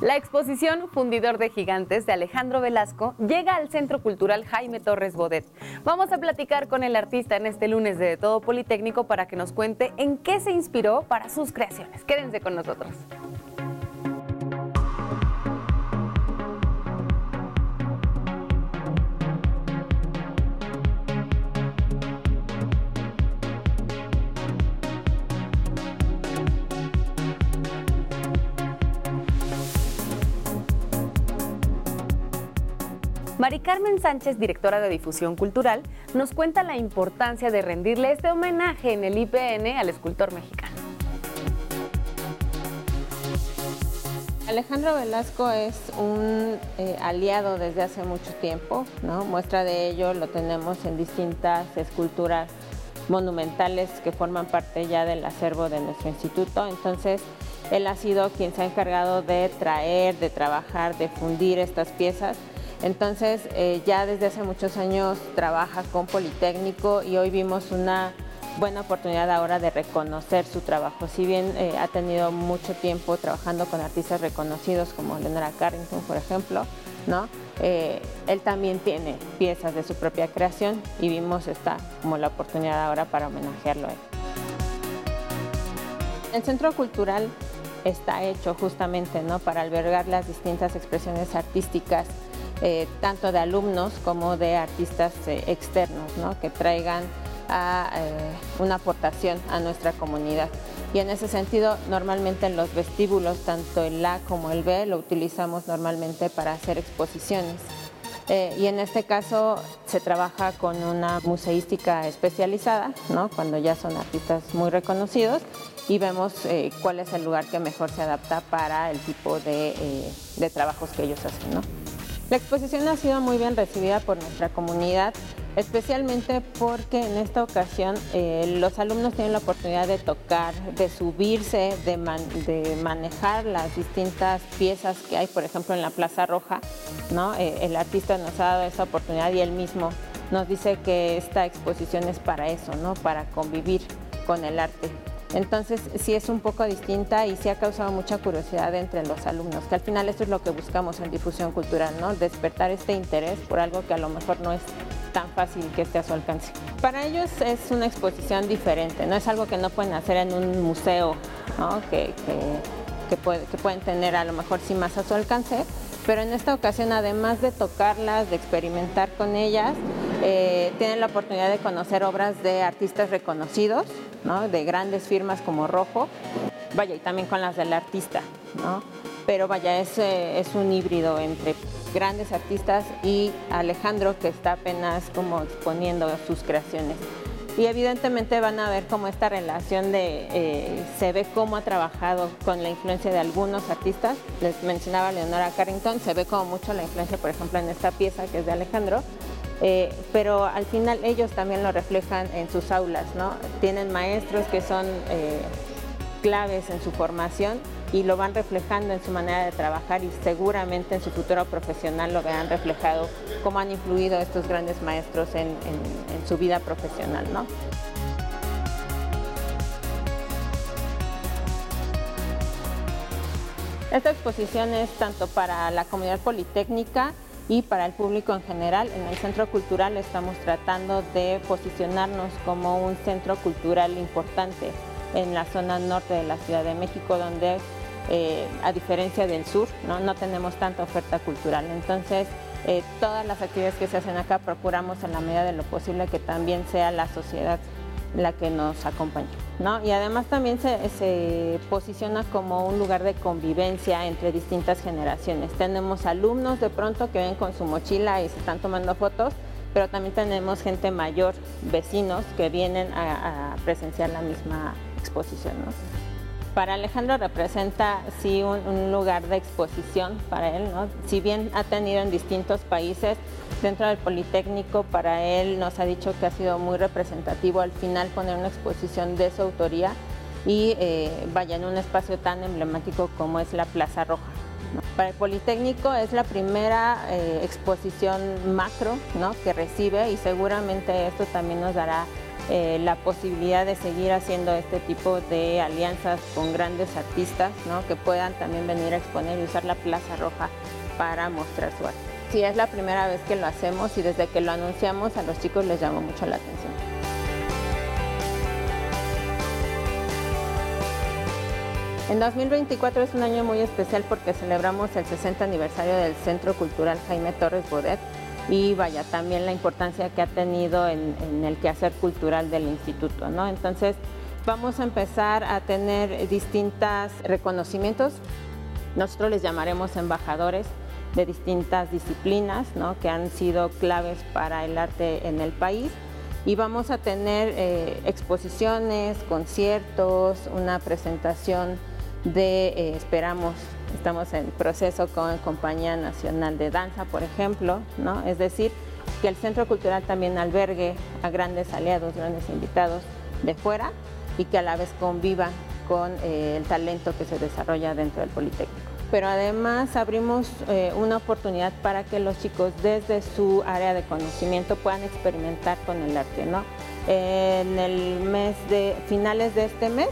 La exposición Fundidor de Gigantes de Alejandro Velasco llega al Centro Cultural Jaime Torres Bodet. Vamos a platicar con el artista en este lunes de Todo Politécnico para que nos cuente en qué se inspiró para sus creaciones. Quédense con nosotros. Mari Carmen Sánchez, directora de difusión cultural, nos cuenta la importancia de rendirle este homenaje en el IPN al escultor mexicano. Alejandro Velasco es un eh, aliado desde hace mucho tiempo, ¿no? Muestra de ello lo tenemos en distintas esculturas monumentales que forman parte ya del acervo de nuestro instituto. Entonces, él ha sido quien se ha encargado de traer, de trabajar, de fundir estas piezas entonces, eh, ya desde hace muchos años trabaja con Politécnico y hoy vimos una buena oportunidad ahora de reconocer su trabajo. Si bien eh, ha tenido mucho tiempo trabajando con artistas reconocidos como Leonora Carrington, por ejemplo, ¿no? Eh, él también tiene piezas de su propia creación y vimos esta como la oportunidad ahora para homenajearlo a él. El Centro Cultural está hecho justamente ¿no? para albergar las distintas expresiones artísticas eh, tanto de alumnos como de artistas eh, externos, que traigan eh, una aportación a nuestra comunidad. Y en ese sentido, normalmente en los vestíbulos, tanto el A como el B, lo utilizamos normalmente para hacer exposiciones. y en este caso se trabaja con una museística especializada, cuando ya son artistas muy reconocidos, y vemos cuál es el lugar que mejor se adapta para el tipo de, de trabajos que ellos hacen. La exposición ha sido muy bien recibida por nuestra comunidad, especialmente porque en esta ocasión eh, los alumnos tienen la oportunidad de tocar, de subirse, de, manejar las distintas piezas que hay, por ejemplo, en la Plaza Roja. ¿no? Eh, el artista nos ha dado esa oportunidad y él mismo nos dice que esta exposición es para eso, ¿no? para convivir con el arte. Entonces sí es un poco distinta y sí ha causado mucha curiosidad entre los alumnos, que al final esto es lo que buscamos en difusión cultural, ¿no? Despertar este interés por algo que a lo mejor no es tan fácil que esté a su alcance. Para ellos es una exposición diferente, no es algo que no pueden hacer en un museo, que, que, pueden tener a lo mejor sí más a su alcance, pero en esta ocasión además de tocarlas, de experimentar con ellas, eh, tienen la oportunidad de conocer obras de artistas reconocidos, de grandes firmas como Rojo, vaya, y también con las del artista, pero vaya, es, es un híbrido entre grandes artistas y Alejandro que está apenas como exponiendo sus creaciones. Y evidentemente van a ver cómo esta relación de, eh, se ve cómo ha trabajado con la influencia de algunos artistas. Les mencionaba Leonora Carrington, se ve como mucho la influencia, por ejemplo, en esta pieza que es de Alejandro, eh, pero al final ellos también lo reflejan en sus aulas, ¿no? Tienen maestros que son eh, claves en su formación y lo van reflejando en su manera de trabajar y seguramente en su futuro profesional lo verán reflejado cómo han influido estos grandes maestros en, su vida profesional. Esta exposición es tanto para la comunidad politécnica y para el público en general. En el Centro Cultural estamos tratando de posicionarnos como un centro cultural importante en la zona norte de la Ciudad de México, donde eh, a diferencia del sur ¿no? tenemos tanta oferta cultural. Entonces, eh, todas las actividades que se hacen acá procuramos en la medida de lo posible que también sea la sociedad la que nos acompaña. ¿no? Y además también se, posiciona como un lugar de convivencia entre distintas generaciones. Tenemos alumnos de pronto que ven con su mochila y se están tomando fotos, pero también tenemos gente mayor, vecinos, que vienen a, presenciar la misma exposición. ¿no? Para Alejandro representa sí un, lugar de exposición para él, ¿no? si bien ha tenido en distintos países, dentro del Politécnico para él nos ha dicho que ha sido muy representativo al final poner una exposición de su autoría y eh, vaya en un espacio tan emblemático como es la Plaza Roja. Para el Politécnico es la primera eh, exposición macro ¿no? que recibe y seguramente esto también nos dará eh, la posibilidad de seguir haciendo este tipo de alianzas con grandes artistas que puedan también venir a exponer y usar la Plaza Roja para mostrar su arte. Sí, es la primera vez que lo hacemos y desde que lo anunciamos a los chicos les llamó mucho la atención. En 2024 es un año muy especial porque celebramos el 60 aniversario del Centro Cultural Jaime Torres Bodet y vaya, también la importancia que ha tenido en, el quehacer cultural del instituto, ¿no? Entonces, vamos a empezar a tener distintos reconocimientos, nosotros les llamaremos embajadores de distintas disciplinas, ¿no? Que han sido claves para el arte en el país y vamos a tener eh, exposiciones, conciertos, una presentación de, eh, esperamos, estamos en proceso con Compañía Nacional de Danza, por ejemplo, ¿no? Es decir, que el Centro Cultural también albergue a grandes aliados, grandes invitados de fuera y que a la vez conviva con eh, el talento que se desarrolla dentro del Politécnico. Pero además abrimos eh, una oportunidad para que los chicos desde su área de conocimiento puedan experimentar con el arte. ¿no? En el mes de finales de este mes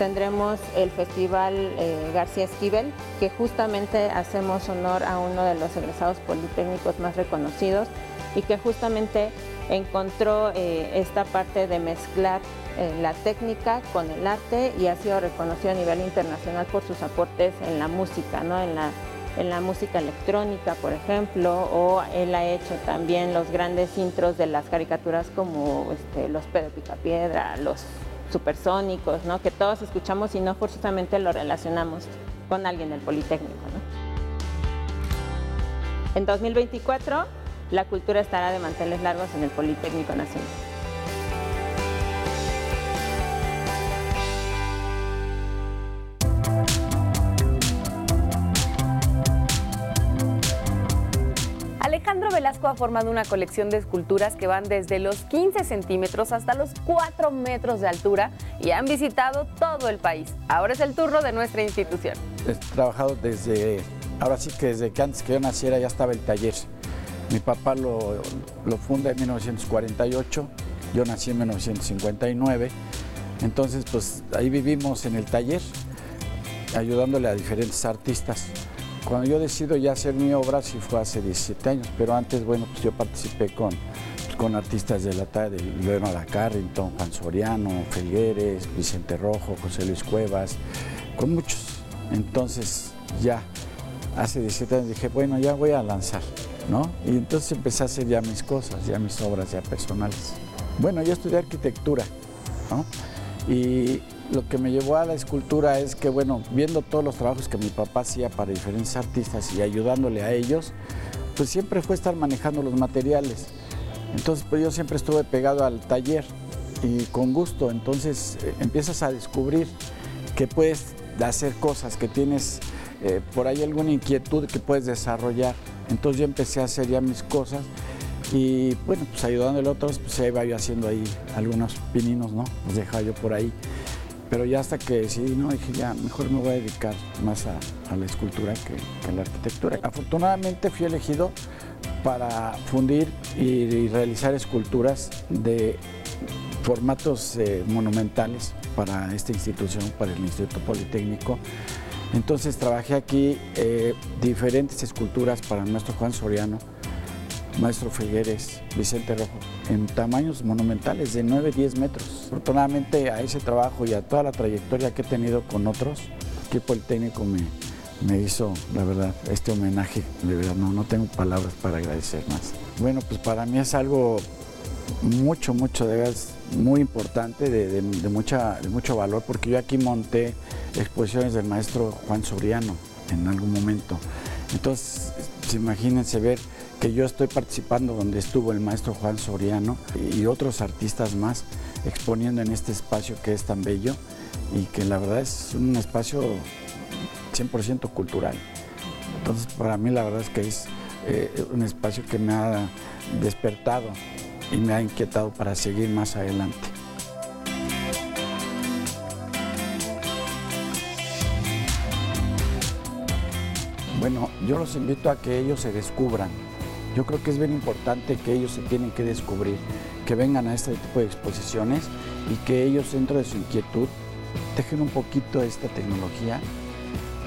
tendremos el Festival eh, García Esquivel, que justamente hacemos honor a uno de los egresados politécnicos más reconocidos y que justamente encontró eh, esta parte de mezclar eh, la técnica con el arte y ha sido reconocido a nivel internacional por sus aportes en la música, ¿no? en, la, en la música electrónica, por ejemplo, o él ha hecho también los grandes intros de las caricaturas como este, los Pedro Picapiedra, los supersónicos, que todos escuchamos y no forzosamente lo relacionamos con alguien del Politécnico. En 2024, la cultura estará de manteles largos en el Politécnico Nacional. Velasco ha formado una colección de esculturas que van desde los 15 centímetros hasta los 4 metros de altura y han visitado todo el país. Ahora es el turno de nuestra institución. He trabajado desde, ahora sí que desde que antes que yo naciera ya estaba el taller. Mi papá lo, lo funda en 1948, yo nací en 1959, entonces pues ahí vivimos en el taller ayudándole a diferentes artistas. Cuando yo decido ya hacer mi obra, sí fue hace 17 años, pero antes, bueno, pues yo participé con, con artistas de la talla de Leonardo Carrington, Juan Soriano, Felgueres, Vicente Rojo, José Luis Cuevas, con muchos. Entonces, ya hace 17 años dije, bueno, ya voy a lanzar, ¿no? Y entonces empecé a hacer ya mis cosas, ya mis obras ya personales. Bueno, yo estudié arquitectura, ¿no? Y lo que me llevó a la escultura es que, bueno, viendo todos los trabajos que mi papá hacía para diferentes artistas y ayudándole a ellos, pues siempre fue estar manejando los materiales. Entonces, pues yo siempre estuve pegado al taller y con gusto. Entonces, eh, empiezas a descubrir que puedes hacer cosas, que tienes eh, por ahí alguna inquietud que puedes desarrollar. Entonces, yo empecé a hacer ya mis cosas y bueno, pues ayudándole a otros, pues iba yo haciendo ahí algunos pininos, ¿no? Los dejaba yo por ahí. Pero ya hasta que decidí, no, dije ya, mejor me voy a dedicar más a, la escultura que, a la arquitectura. Afortunadamente fui elegido para fundir y, realizar esculturas de formatos eh, monumentales para esta institución, para el Instituto Politécnico. Entonces trabajé aquí eh, diferentes esculturas para nuestro Juan Soriano, Maestro Figueres, Vicente Rojo, en tamaños monumentales de 9, 10 metros. Afortunadamente a ese trabajo y a toda la trayectoria que he tenido con otros, el Politécnico me, me hizo, la verdad, este homenaje. De verdad, no, no tengo palabras para agradecer más. Bueno, pues para mí es algo mucho, mucho, de verdad, muy importante, de, mucha, de mucho valor, porque yo aquí monté exposiciones del maestro Juan Soriano en algún momento. Entonces, imagínense ver que yo estoy participando donde estuvo el maestro Juan Soriano y otros artistas más exponiendo en este espacio que es tan bello y que la verdad es un espacio 100% cultural. Entonces para mí la verdad es que es eh, un espacio que me ha despertado y me ha inquietado para seguir más adelante. Bueno, yo los invito a que ellos se descubran, yo creo que es bien importante que ellos se tienen que descubrir, que vengan a este tipo de exposiciones y que ellos dentro de su inquietud dejen un poquito esta tecnología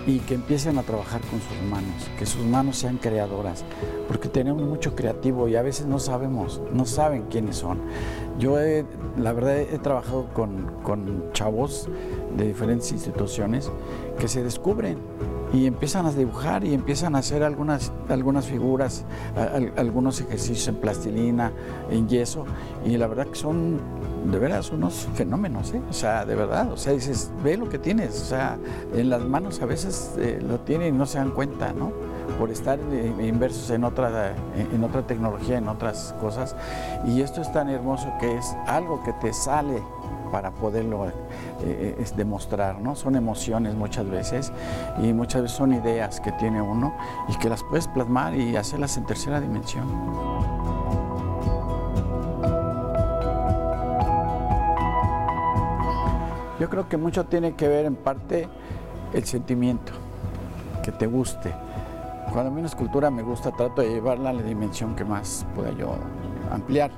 y que empiecen a trabajar con sus manos, que sus manos sean creadoras, porque tenemos mucho creativo y a veces no sabemos, no saben quiénes son. Yo he, la verdad he trabajado con, con chavos de diferentes instituciones que se descubren y empiezan a dibujar y empiezan a hacer algunas, algunas figuras, algunos ejercicios en plastilina, en yeso, y la verdad que son de veras unos fenómenos, ¿eh? o sea, de verdad, o sea, dices, ve lo que tienes, o sea, en las manos a veces eh, lo tienen y no se dan cuenta, ¿no? Por estar eh, inversos en otra, en otra tecnología, en otras cosas, y esto es tan hermoso que es algo que te sale para poderlo eh, demostrar, ¿no? Son emociones muchas veces y muchas veces son ideas que tiene uno y que las puedes plasmar y hacerlas en tercera dimensión. Yo creo que mucho tiene que ver en parte el sentimiento, que te guste. Cuando a mí una escultura me gusta, trato de llevarla a la dimensión que más pueda yo ampliar.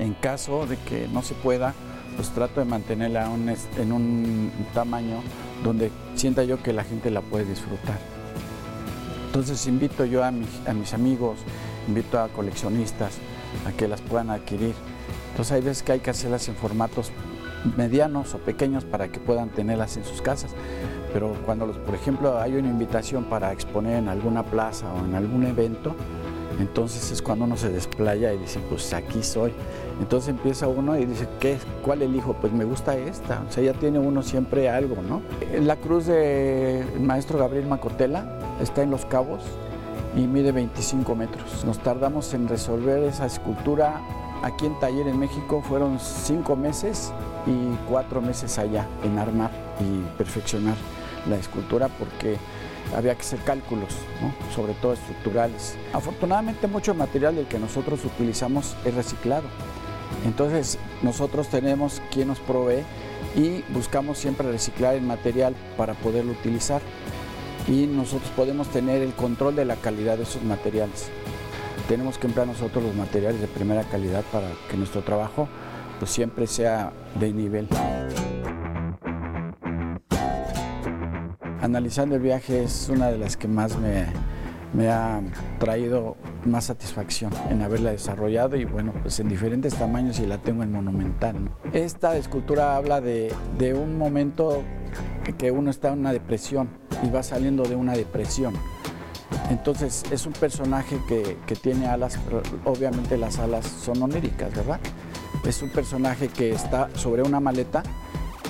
En caso de que no se pueda, pues trato de mantenerla en un tamaño donde sienta yo que la gente la puede disfrutar. Entonces invito yo a mis, a mis amigos, invito a coleccionistas a que las puedan adquirir. Entonces hay veces que hay que hacerlas en formatos medianos o pequeños para que puedan tenerlas en sus casas. Pero cuando, por ejemplo, hay una invitación para exponer en alguna plaza o en algún evento, entonces es cuando uno se desplaya y dice, pues aquí soy. Entonces empieza uno y dice, ¿qué, ¿cuál elijo? Pues me gusta esta. O sea, ya tiene uno siempre algo, ¿no? La cruz del maestro Gabriel Macotela está en Los Cabos y mide 25 metros. Nos tardamos en resolver esa escultura aquí en Taller en México. Fueron cinco meses y cuatro meses allá en armar y perfeccionar la escultura porque había que hacer cálculos, sobre todo estructurales. Afortunadamente mucho material del que nosotros utilizamos es reciclado. Entonces nosotros tenemos quien nos provee y buscamos siempre reciclar el material para poderlo utilizar y nosotros podemos tener el control de la calidad de esos materiales. Tenemos que emplear nosotros los materiales de primera calidad para que nuestro trabajo pues, siempre sea de nivel. Analizando el viaje es una de las que más me, ha traído más satisfacción en haberla desarrollado y bueno, pues en diferentes tamaños y la tengo en monumental. Esta escultura habla de, un momento que uno está en una depresión y va saliendo de una depresión. Entonces es un personaje que, que, tiene alas, obviamente las alas son oníricas, ¿verdad? Es un personaje que está sobre una maleta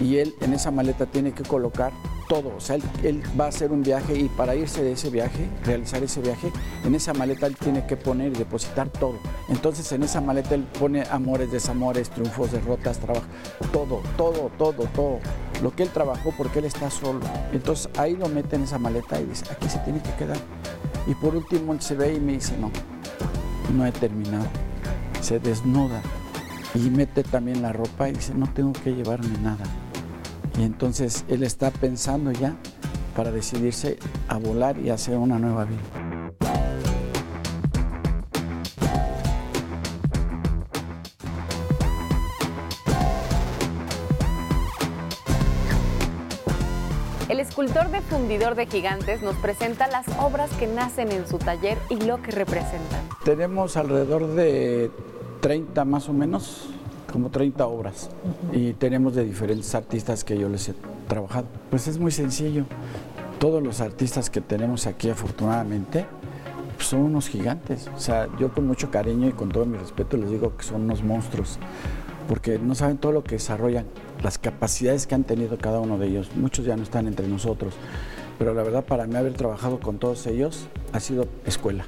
y él en esa maleta tiene que colocar todo. O sea, él, va a hacer un viaje y para irse de ese viaje, realizar ese viaje, en esa maleta él tiene que poner y depositar todo. Entonces en esa maleta él pone amores, desamores, triunfos, derrotas, trabajo, todo, todo, todo, todo. Lo que él trabajó porque él está solo. Entonces ahí lo mete en esa maleta y dice, aquí se tiene que quedar. Y por último se ve y me dice, no, no he terminado. Se desnuda y mete también la ropa y dice, no tengo que llevarme nada. Y entonces él está pensando ya para decidirse a volar y hacer una nueva vida. Escultor de fundidor de gigantes nos presenta las obras que nacen en su taller y lo que representan. Tenemos alrededor de 30 más o menos como 30 obras y tenemos de diferentes artistas que yo les he trabajado. Pues es muy sencillo. Todos los artistas que tenemos aquí afortunadamente pues son unos gigantes. O sea, yo con mucho cariño y con todo mi respeto les digo que son unos monstruos porque no saben todo lo que desarrollan, las capacidades que han tenido cada uno de ellos. Muchos ya no están entre nosotros, pero la verdad para mí haber trabajado con todos ellos ha sido escuela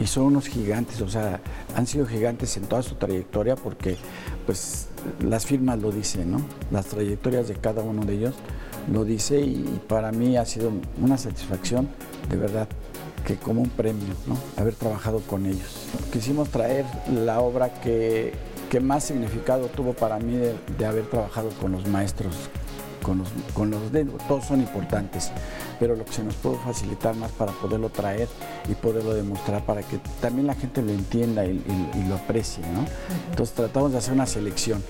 y son unos gigantes, o sea, han sido gigantes en toda su trayectoria porque pues las firmas lo dicen, ¿no? Las trayectorias de cada uno de ellos lo dice y para mí ha sido una satisfacción, de verdad, que como un premio, ¿no? Haber trabajado con ellos. Quisimos traer la obra que, más significado tuvo para mí de, de haber trabajado con los maestros con los, con los todos son importantes, pero lo que se nos puede facilitar más para poderlo traer y poderlo demostrar para que también la gente lo entienda y, lo aprecie, ¿no? Entonces tratamos de hacer una selección.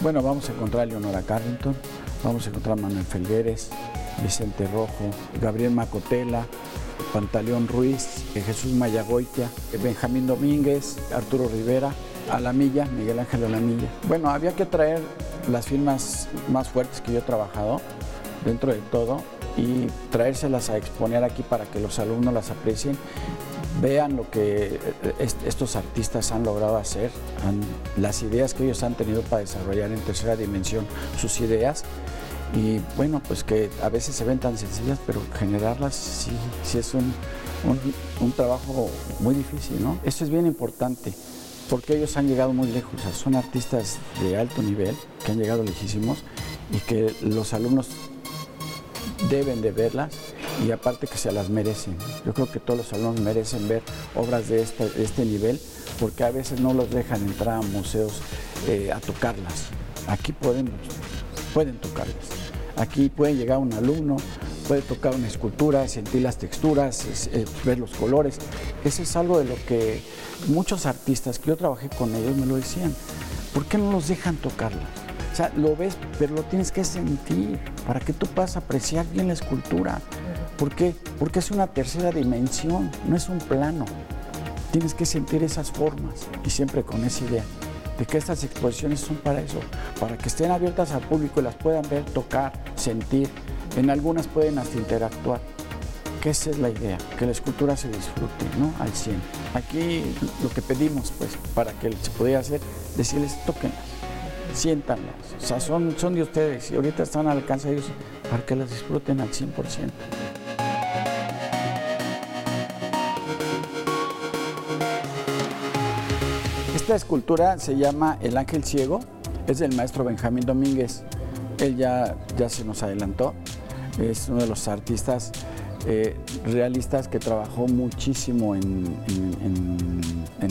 Bueno, vamos a encontrar a Leonora Carrington, vamos a encontrar a Manuel Felgueres, Vicente Rojo, Gabriel Macotela, Pantaleón Ruiz, Jesús Mayagoitia, Benjamín Domínguez, Arturo Rivera, Alamilla, Miguel Ángel Alamilla. Bueno, había que traer las firmas más fuertes que yo he trabajado dentro de todo y traérselas a exponer aquí para que los alumnos las aprecien, vean lo que eh, estos artistas han logrado hacer, las ideas que ellos han tenido para desarrollar en tercera dimensión sus ideas y bueno, pues que a veces se ven tan sencillas, pero generarlas sí, sí es un, un, trabajo muy difícil, ¿no? Esto es bien importante porque ellos han llegado muy lejos, son artistas de alto nivel que han llegado lejísimos y que los alumnos deben de verlas y aparte que se las merecen. Yo creo que todos los alumnos merecen ver obras de este, este nivel porque a veces no los dejan entrar a museos eh, a tocarlas. Aquí pueden, pueden tocarlas. Aquí puede llegar un alumno, puede tocar una escultura, sentir las texturas, ver los colores. Eso es algo de lo que muchos artistas que yo trabajé con ellos me lo decían. ¿Por qué no los dejan tocarla? O sea, lo ves, pero lo tienes que sentir para que tú puedas apreciar bien la escultura. ¿Por qué? Porque es una tercera dimensión, no es un plano. Tienes que sentir esas formas y siempre con esa idea de que estas exposiciones son para eso, para que estén abiertas al público y las puedan ver, tocar, sentir. En algunas pueden hasta interactuar. Que esa es la idea, que la escultura se disfrute, ¿no? Al 100. Aquí lo que pedimos, pues, para que se pudiera hacer, decirles, tóquenlas, siéntanlas. O sea, son, son de ustedes y ahorita están al alcance de ellos para que las disfruten al 100%. Esta escultura se llama El Ángel Ciego, es del maestro Benjamín Domínguez. Él ya, ya se nos adelantó, es uno de los artistas eh, realistas que trabajó muchísimo en,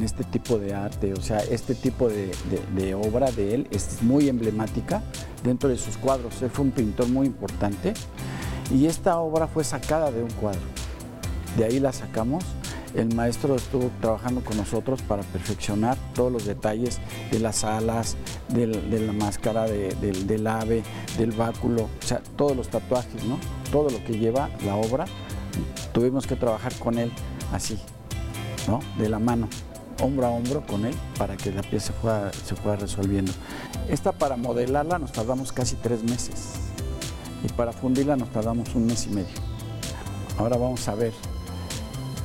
este tipo de arte, o sea, este tipo de, de, obra de él es muy emblemática dentro de sus cuadros. Él fue un pintor muy importante y esta obra fue sacada de un cuadro. De ahí la sacamos el maestro estuvo trabajando con nosotros para perfeccionar todos los detalles de las alas, de la máscara del, ave, del báculo, o sea, todos los tatuajes, ¿no? Todo lo que lleva la obra, tuvimos que trabajar con él así, ¿no? De la mano, hombro a hombro con él para que la pieza fuera, se fuera resolviendo. Esta para modelarla nos tardamos casi tres meses y para fundirla nos tardamos un mes y medio. Ahora vamos a ver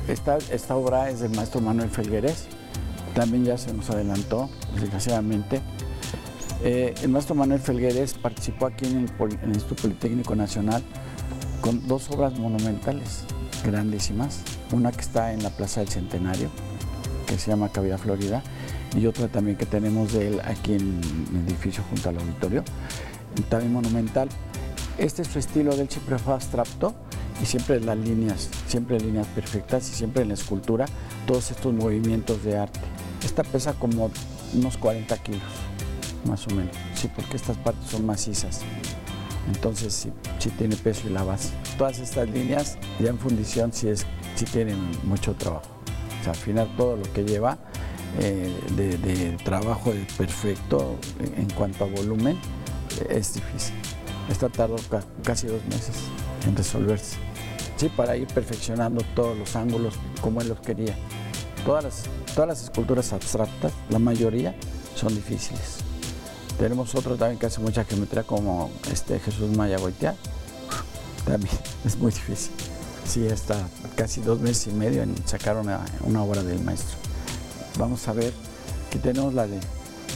esta, obra es del maestro Manuel Felgueres, también ya se nos adelantó, desgraciadamente. Eh, el maestro Manuel Felgueres participó aquí en el, Instituto Politécnico Nacional con dos obras monumentales grandísimas, una que está en la Plaza del Centenario, que se llama Cavidad Florida, y otra también que tenemos de él aquí en el edificio junto al auditorio, también monumental. Este es su estilo del fue abstracto, y siempre las líneas, siempre líneas perfectas y siempre en la escultura todos estos movimientos de arte. Esta pesa como unos 40 kilos, más o menos, sí, porque estas partes son macizas. Entonces sí, tiene peso y la base. Todas estas líneas ya en fundición sí, es, sí tienen mucho trabajo. O sea, afinar todo lo que lleva eh, de, trabajo perfecto en, cuanto a volumen es difícil. Esta tardó casi dos meses en resolverse. Sí, para ir perfeccionando todos los ángulos como él los quería. Todas las, todas las esculturas abstractas, la mayoría, son difíciles. Tenemos otro también que hace mucha geometría como este Jesús Mayagoitia. También es muy difícil. Sí, está casi dos meses y medio en sacar una, obra del maestro. Vamos a ver, aquí tenemos la de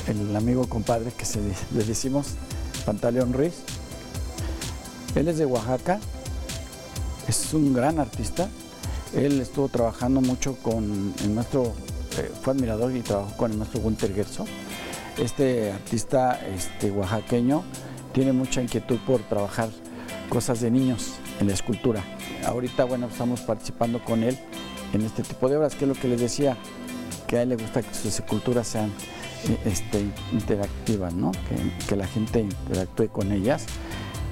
el amigo compadre que se, le decimos Pantaleón Ruiz. Él es de Oaxaca, es un gran artista. Él estuvo trabajando mucho con el maestro, eh, fue admirador y trabajó con el maestro Gunter Gerso. Este artista este, oaxaqueño tiene mucha inquietud por trabajar cosas de niños en la escultura. Ahorita, bueno, estamos participando con él en este tipo de obras, que es lo que les decía, que a él le gusta que sus esculturas sean eh, este, interactivas, ¿no? que, que la gente interactúe con ellas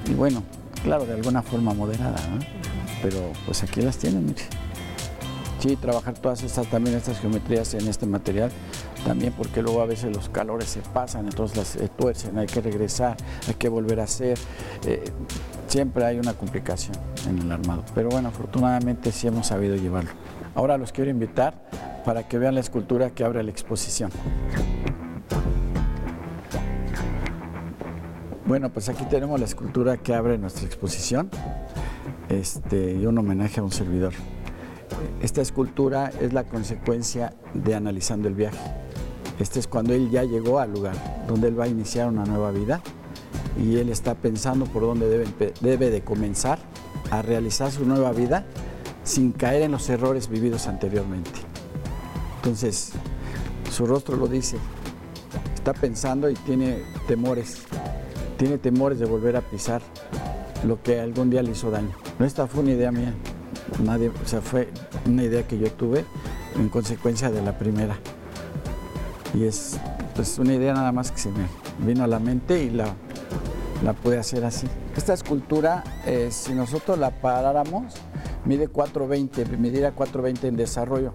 y bueno, claro, de alguna forma moderada, ¿no? Pero pues aquí las tienen, mire. Sí, trabajar todas estas, también estas geometrías en este material, también porque luego a veces los calores se pasan, entonces las eh, tuercen, hay que regresar, hay que volver a hacer. Eh, siempre hay una complicación en el armado, pero bueno, afortunadamente sí hemos sabido llevarlo. Ahora los quiero invitar para que vean la escultura que abre la exposición. Bueno, pues aquí tenemos la escultura que abre nuestra exposición este, y un homenaje a un servidor. Esta escultura es la consecuencia de analizando el viaje. Este es cuando él ya llegó al lugar donde él va a iniciar una nueva vida y él está pensando por dónde debe, debe de comenzar a realizar su nueva vida sin caer en los errores vividos anteriormente. Entonces, su rostro lo dice, está pensando y tiene temores, tiene temores de volver a pisar lo que algún día le hizo daño. No, esta fue una idea mía, nadie, o sea, fue una idea que yo tuve en consecuencia de la primera. Y es pues, una idea nada más que se me vino a la mente y la, la pude hacer así. Esta escultura, eh, si nosotros la paráramos, mide 420, midiera 420 en desarrollo.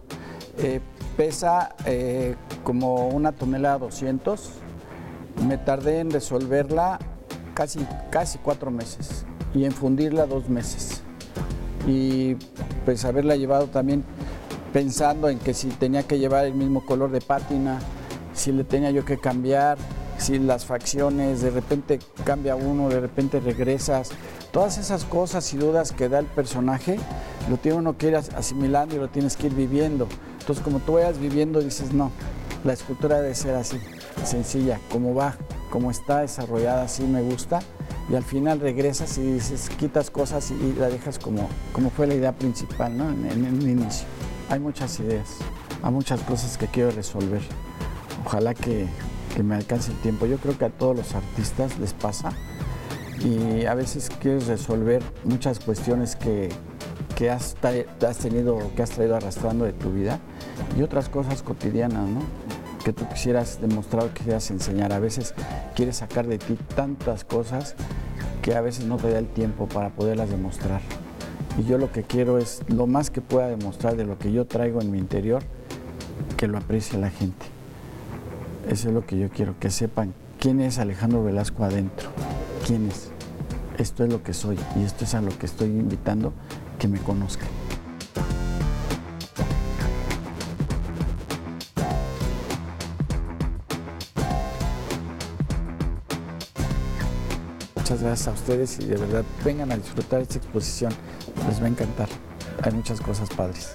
Eh, pesa eh, como una tonelada 200. Me tardé en resolverla casi, casi cuatro meses y en fundirla dos meses. Y pues haberla llevado también pensando en que si tenía que llevar el mismo color de pátina, si le tenía yo que cambiar, si las facciones, de repente cambia uno, de repente regresas. Todas esas cosas y dudas que da el personaje, lo tiene uno que ir asimilando y lo tienes que ir viviendo. Entonces, como tú vayas viviendo, dices, no, la escultura debe ser así, sencilla, como va, como está desarrollada, así me gusta. Y al final regresas y dices, quitas cosas y, la dejas como, como fue la idea principal, ¿no? En, en el inicio. Hay muchas ideas, hay muchas cosas que quiero resolver. Ojalá que, que me alcance el tiempo. Yo creo que a todos los artistas les pasa y a veces quieres resolver muchas cuestiones que, que has, has tenido, que has traído arrastrando de tu vida y otras cosas cotidianas, ¿no? que tú quisieras demostrar, quisieras enseñar. A veces quieres sacar de ti tantas cosas que a veces no te da el tiempo para poderlas demostrar. Y yo lo que quiero es lo más que pueda demostrar de lo que yo traigo en mi interior, que lo aprecie la gente. Eso es lo que yo quiero, que sepan quién es Alejandro Velasco adentro, quién es. Esto es lo que soy y esto es a lo que estoy invitando que me conozcan. Gracias a ustedes y de verdad vengan a disfrutar esta exposición, les va a encantar. Hay muchas cosas padres.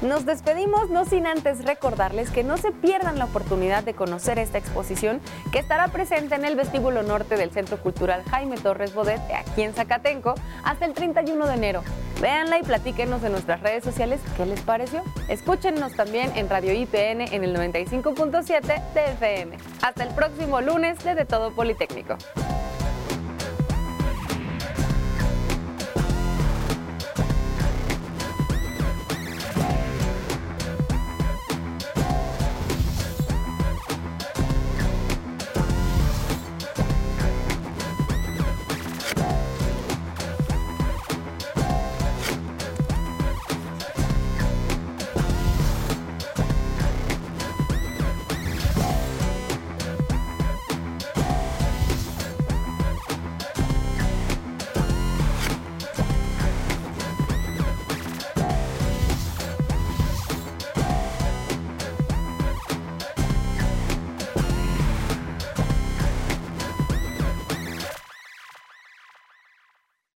Nos despedimos no sin antes recordarles que no se pierdan la oportunidad de conocer esta exposición que estará presente en el vestíbulo norte del Centro Cultural Jaime Torres Bodet, aquí en Zacatenco, hasta el 31 de enero. Véanla y platíquenos en nuestras redes sociales qué les pareció. Escúchenos también en Radio IPN en el 95.7 de FM. Hasta el próximo lunes de De Todo Politécnico.